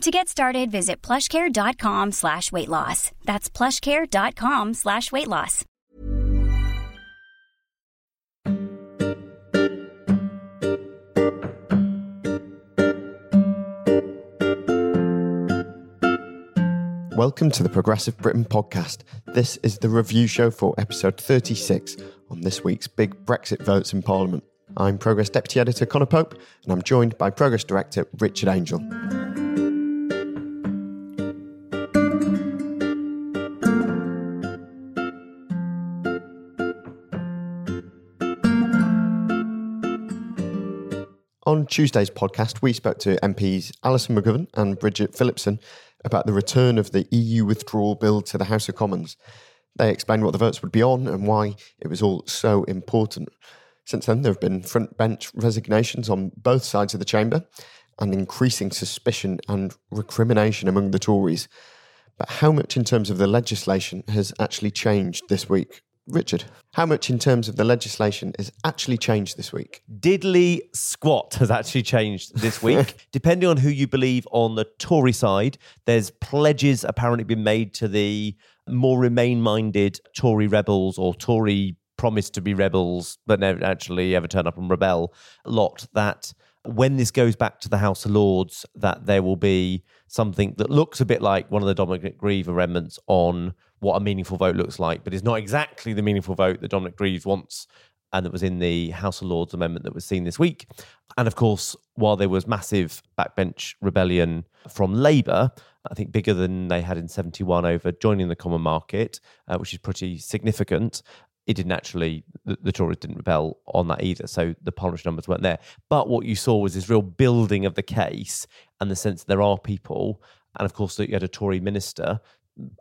To get started, visit plushcare.com slash weight loss. That's plushcare.com slash weight loss. Welcome to the Progressive Britain podcast. This is the review show for episode 36 on this week's big Brexit votes in Parliament. I'm Progress Deputy Editor Conor Pope, and I'm joined by Progress Director Richard Angell. On Tuesday's podcast, we spoke to MPs Alison McGovern and Bridget Phillipson about the return of the EU withdrawal bill to the House of Commons. They explained what the votes would be on and why it was all so important. Since then, there have been front bench resignations on both sides of the chamber and increasing suspicion and recrimination among the Tories. But how much in terms of the legislation has actually changed this week? Richard, how much in terms of the legislation has actually changed this week? Diddly squat has actually changed this week. Depending on who you believe on the Tory side, there's pledges apparently been made to the more remain minded Tory rebels or Tory promised to be rebels, but never actually ever turn up and rebel lot that when this goes back to the House of Lords, that there will be something that looks a bit like one of the Dominic Grieve amendments on what a meaningful vote looks like, but it's not exactly the meaningful vote that Dominic Greaves wants and that was in the House of Lords amendment that was seen this week. And of course, while there was massive backbench rebellion from Labour, I think bigger than they had in 71 over joining the common market, uh, which is pretty significant. It didn't actually, the, the, Tories didn't rebel on that either. So the parliamentary numbers weren't there. But what you saw was this real building of the case and the sense that there are people. And of course, that you had a Tory minister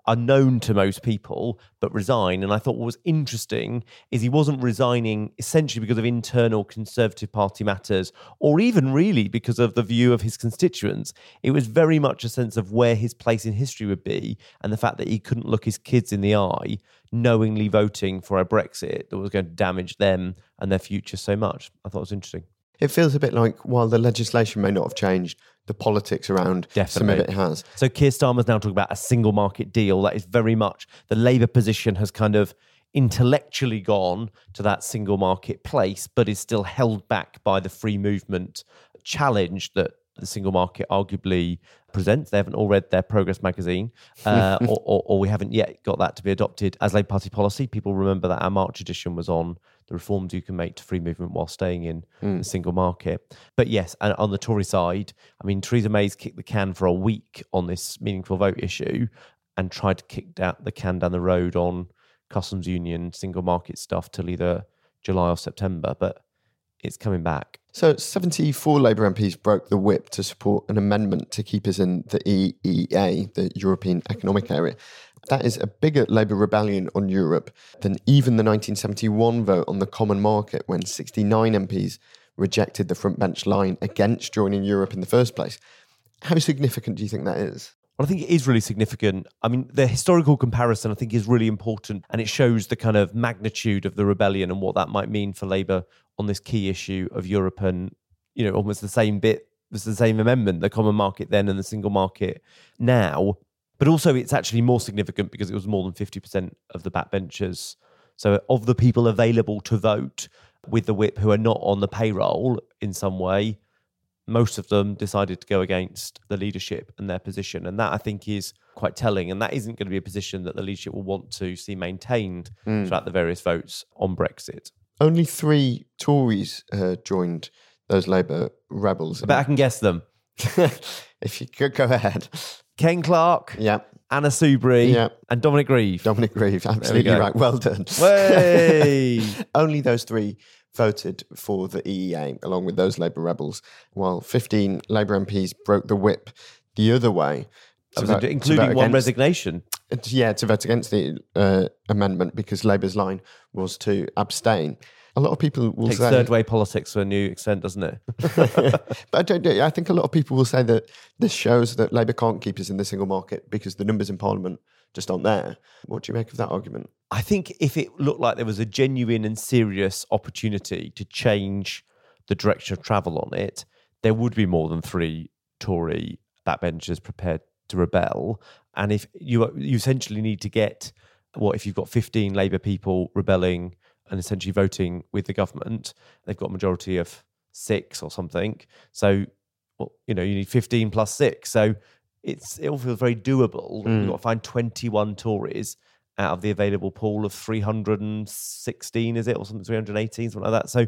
unknown to most people, but resign. And I thought what was interesting is he wasn't resigning essentially because of internal Conservative Party matters, or even really because of the view of his constituents. It was very much a sense of where his place in history would be, and the fact that he couldn't look his kids in the eye, knowingly voting for a Brexit that was going to damage them and their future so much. I thought it was interesting. It feels a bit like while the legislation may not have changed, the politics around Definitely. some of it has. So Keir Starmer's now talking about a single market deal. That is very much the Labour position has kind of intellectually gone to that single market place, but is still held back by the free movement challenge that the single market arguably presents. They haven't all read their Progress magazine, uh, or, or, or, we haven't yet got that to be adopted as Labour Party policy. People remember that our March edition was on the reforms you can make to free movement while staying in mm. the single market. But yes, and on the Tory side, I mean, Theresa May's kicked the can for a week on this meaningful vote issue and tried to kick down the can down the road on customs union, single market stuff till either July or September. But it's coming back. So, 74 Labour MPs broke the whip to support an amendment to keep us in the EEA, the European Economic Area. That is a bigger Labour rebellion on Europe than even the 1971 vote on the common market when 69 MPs rejected the front bench line against joining Europe in the first place. How significant do you think that is? Well, I think it is really significant. I mean, the historical comparison, I think, is really important and it shows the kind of magnitude of the rebellion and what that might mean for Labour on this key issue of Europe and, you know, almost the same bit, it's the same amendment, the common market then and the single market now. But also, it's actually more significant because it was more than 50% of the backbenchers. So, of the people available to vote with the whip who are not on the payroll in some way, most of them decided to go against the leadership and their position. And that I think is quite telling. And that isn't going to be a position that the leadership will want to see maintained throughout the various votes on Brexit. Only three Tories uh, joined those Labour rebels. But I can guess them. if you could go ahead. Ken Clarke, Yeah, Anna Soubry, Yeah. and Dominic Grieve. Dominic Grieve, absolutely go. right. Well done. Only those three voted for the EEA, along with those Labour rebels, while 15 Labour MPs broke the whip the other way. Vote- including one against- resignation. Yeah, to vote against the uh, amendment because Labour's line was to abstain. A lot of people will Takes say, third way politics to a new extent, doesn't it? but I, don't, I think a lot of people will say that this shows that Labour can't keep us in the single market because the numbers in Parliament just aren't there. What do you make of that argument? I think if it looked like there was a genuine and serious opportunity to change the direction of travel on it, there would be more than three Tory backbenchers prepared to rebel. And if you you essentially need to get what if you've got 15 Labour people rebelling and essentially voting with the government, they've got a majority of six or something. So, well, you know, you need 15 plus six. So it's it all feels very doable. You've mm. got to find 21 Tories out of the available pool of 316, is it, or something, 318, something like that. So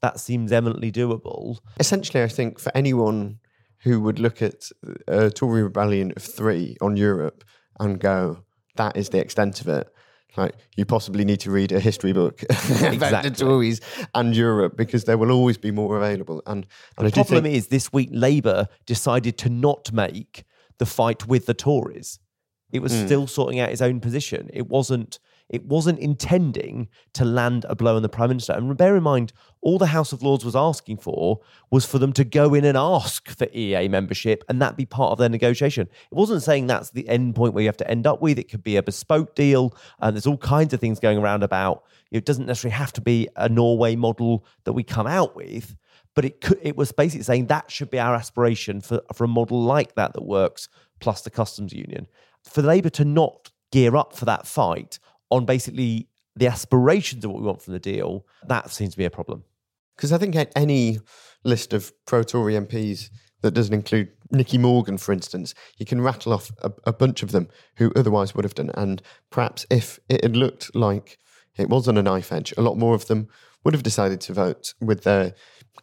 that seems eminently doable. Essentially, I think for anyone who would look at a Tory rebellion of three on Europe and go, that is the extent of it. Like you possibly need to read a history book about the Exactly. Tories and Europe because there will always be more available. And, and The problem think is this week Labour decided to not make the fight with the Tories. It was still sorting out its own position. It wasn't. It wasn't intending to land a blow on the prime minister. And bear in mind, all the House of Lords was asking for was for them to go in and ask for EA membership, and that be part of their negotiation. It wasn't saying that's the end point where you have to end up with. It could be a bespoke deal, and there's all kinds of things going around about. It doesn't necessarily have to be a Norway model that we come out with but it could, it was basically saying that should be our aspiration for for a model like that that works plus the customs union for labour to not gear up for that fight on basically the aspirations of what we want from the deal that seems to be a problem Because I think any list of pro Tory MPs that doesn't include Nicky Morgan, for instance, you can rattle off a, a bunch of them who otherwise would have done. And perhaps if it had looked like it was on a knife edge, a lot more of them would have decided to vote with their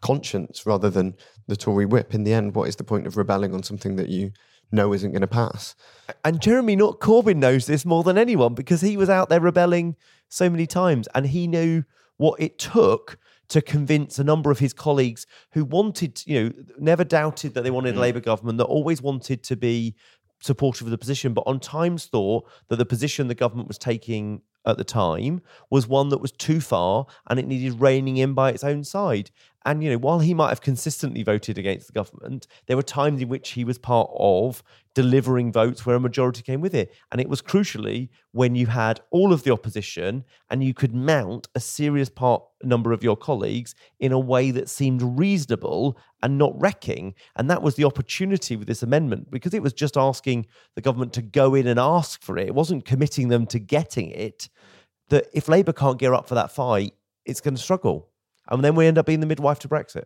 conscience rather than the Tory whip. In the end, what is the point of rebelling on something that you know isn't going to pass? and Jeremy not Corbyn knows this more than anyone because he was out there rebelling so many times and he knew what it took to convince a number of his colleagues who wanted, you know, never doubted that they wanted a mm. Labour government, that always wanted to be supportive of the position, but on times thought that the position the government was taking at the time was one that was too far and it needed reining in by its own side. And, you know, while he might have consistently voted against the government, there were times in which he was part of delivering votes where a majority came with it. And it was crucially when you had all of the opposition and you could mount a serious part number of your colleagues in a way that seemed reasonable and not wrecking. And that was the opportunity with this amendment because it was just asking the government to go in and ask for it. It wasn't committing them to getting it. That if Labour can't gear up for that fight, it's going to struggle. And then we end up being the midwife to Brexit.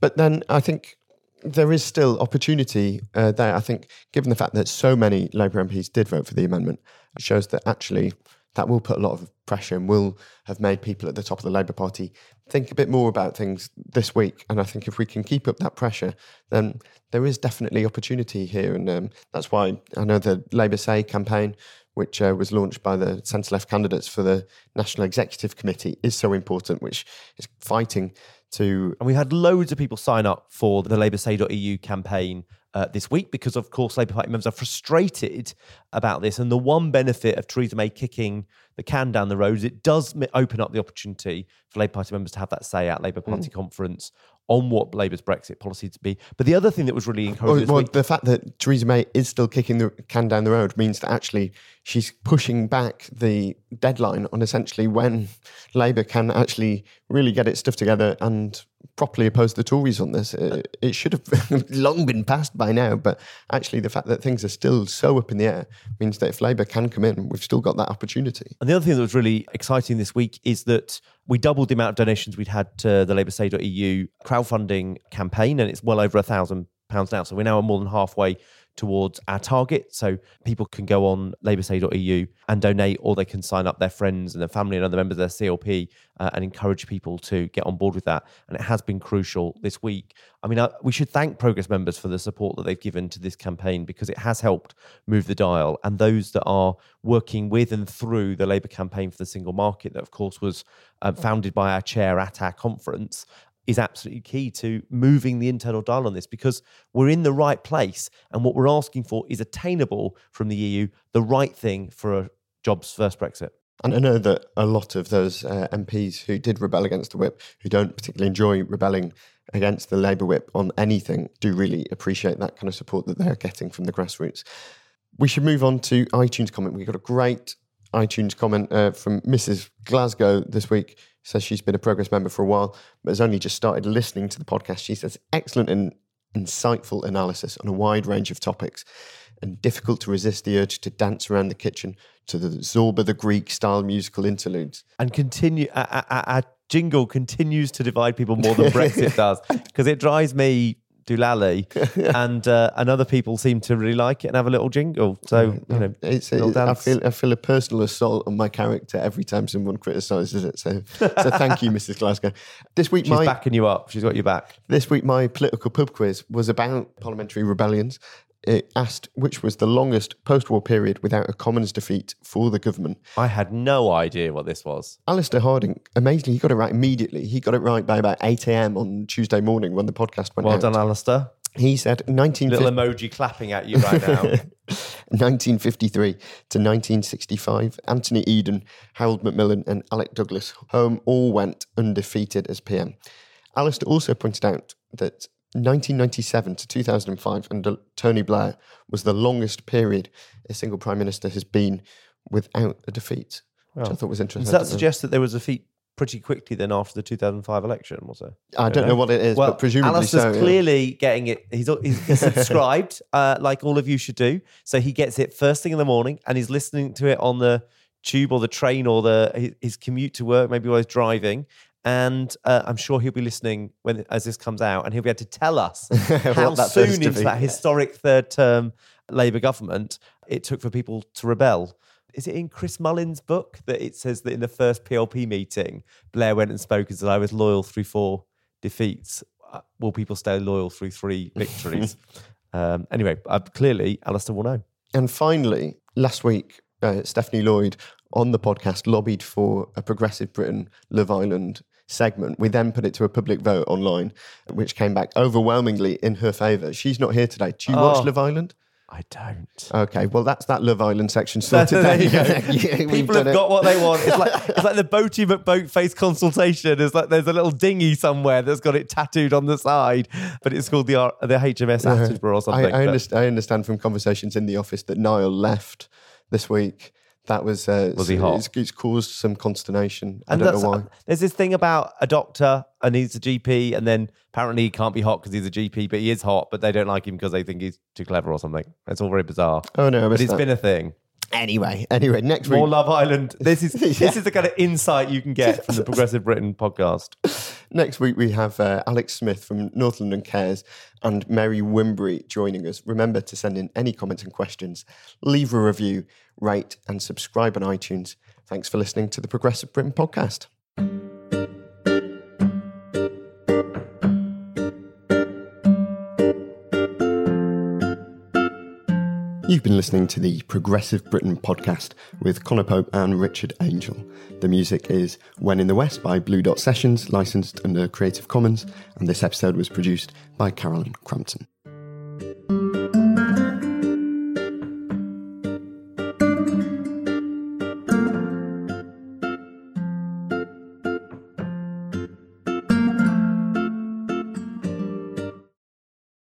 But then I think there is still opportunity uh, there. I think, given the fact that so many Labour MPs did vote for the amendment, it shows that actually that will put a lot of pressure and will have made people at the top of the Labour Party think a bit more about things this week. And I think if we can keep up that pressure, then there is definitely opportunity here. And um, that's why I know the Labour Say campaign, which uh, was launched by the centre left candidates for the National Executive Committee, is so important, which is fighting to And we had loads of people sign up for the Labour LabourSay.eu campaign uh, this week because, of course, Labour Party members are frustrated about this. And the one benefit of Theresa May kicking the can down the road is it does open up the opportunity for Labour Party members to have that say at Labour Party conference on what Labour's Brexit policy to be. But the other thing that was really oh, encouraging Well, well, the fact that Theresa May is still kicking the can down the road means that actually she's pushing back the deadline on essentially when Labour can actually really get its stuff together and properly oppose the Tories on this. It, it should have long been passed by now, but actually the fact that things are still so up in the air means that if Labour can come in, we've still got that opportunity. And the other thing that was really exciting this week is that we doubled the amount of donations we'd had to the LabourSay.eu crowdfunding campaign, and it's well over a thousand pounds now. So we're now more than halfway towards our target. So people can go on laboursay.eu and donate, or they can sign up their friends and their family and other members of their CLP uh, and encourage people to get on board with that. And it has been crucial this week. I mean, uh, we should thank Progress members for the support that they've given to this campaign because it has helped move the dial. And those that are working with and through the Labour campaign for the single market, that of course was um, founded by our chair at our conference, is absolutely key to moving the internal dial on this because we're in the right place and what we're asking for is attainable from the EU, the right thing for a jobs first Brexit. And I know that a lot of those uh, MPs who did rebel against the whip, who don't particularly enjoy rebelling against the Labour whip on anything, do really appreciate that kind of support that they're getting from the grassroots. We should move on to iTunes comment. We got a great iTunes comment uh, from Mrs. Glasgow this week. Says she's been a Progress member for a while, but has only just started listening to the podcast. She says, excellent and insightful analysis on a wide range of topics, and difficult to resist the urge to dance around the kitchen to the Zorba the Greek style musical interludes. And continue, our, our, our jingle continues to divide people more than Brexit does because it drives me doolally, and uh, and other people seem to really like it and have a little jingle. So you know, It's, I feel I feel a personal assault on my character every time someone criticises it. So so thank you, Mrs. Glasgow. This week she's my backing you up. She's got your back. This week, my political pub quiz was about parliamentary rebellions. It asked which was the longest post war period without a Commons defeat for the government. I had no idea what this was. Alistair Harding, amazingly, he got it right immediately. He got it right by about 8 a.m. on Tuesday morning when the podcast went Well out. done, Alistair. He said 19... Little emoji clapping at you right now. 1953 to 1965, Anthony Eden, Harold Macmillan, and Alec Douglas home all went undefeated as PM. Alistair also pointed out that 1997 to 2005 under Tony Blair was the longest period a single prime minister has been without a defeat, which I thought was interesting. Does that suggest that there was a defeat pretty quickly then after the 2005 election? Was there? I don't know what it is, but presumably Alistair's so. yeah. clearly getting it. He's, he's, subscribed, uh, like all of you should do. So he gets it first thing in the morning, and he's listening to it on the tube or the train or the his commute to work, maybe while he's driving. And uh, I'm sure he'll be listening when as this comes out, and he'll be able to tell us how soon into that historic third term Labour government it took for people to rebel. Is it in Chris Mullin's book that it says that in the first PLP meeting, Blair went and spoke and said, I was loyal through four defeats. Uh, Will people stay loyal through three victories? um, anyway, uh, clearly, Alistair will know. And finally, last week, uh, Stephanie Lloyd on the podcast lobbied for a Progressive Britain Love Island segment. We then put it to a public vote online, which came back overwhelmingly in her favour. She's not here today. Do you Oh. watch Love Island? I don't. Okay, well, that's that Love Island section sorted. there you go. Yeah, People have it. got what they want. It's like it's like the Boaty McBoatface consultation. It's like there's a little dinghy somewhere that's got it tattooed on the side, but it's called the R- the HMS uh-huh. Attenborough or something. I, but- understand, I understand from conversations in the office that Niall left this week. That was uh, Was he hot? It's, it's caused some consternation. I And don't know why. there's this thing about a doctor and he's a GP, and then apparently he can't be hot because he's a GP, but he is hot, but they don't like him because they think he's too clever or something. It's all very bizarre. Oh no, I But it's that. been a thing. anyway. Anyway, next week. More Love Island. This is Yeah. this is the kind of insight you can get from the Progressive Britain podcast. Next week, we have uh, Alex Smith from North London Cares and Mary Wimbury joining us. Remember to send in any comments and questions, leave a review, rate, and subscribe on iTunes. Thanks for listening to the Progressive Britain podcast. You've been listening to the Progressive Britain podcast with Conor Pope and Richard Angell. The music is When in the West by Blue Dot Sessions, licensed under Creative Commons, and this episode was produced by Carolyn Crampton.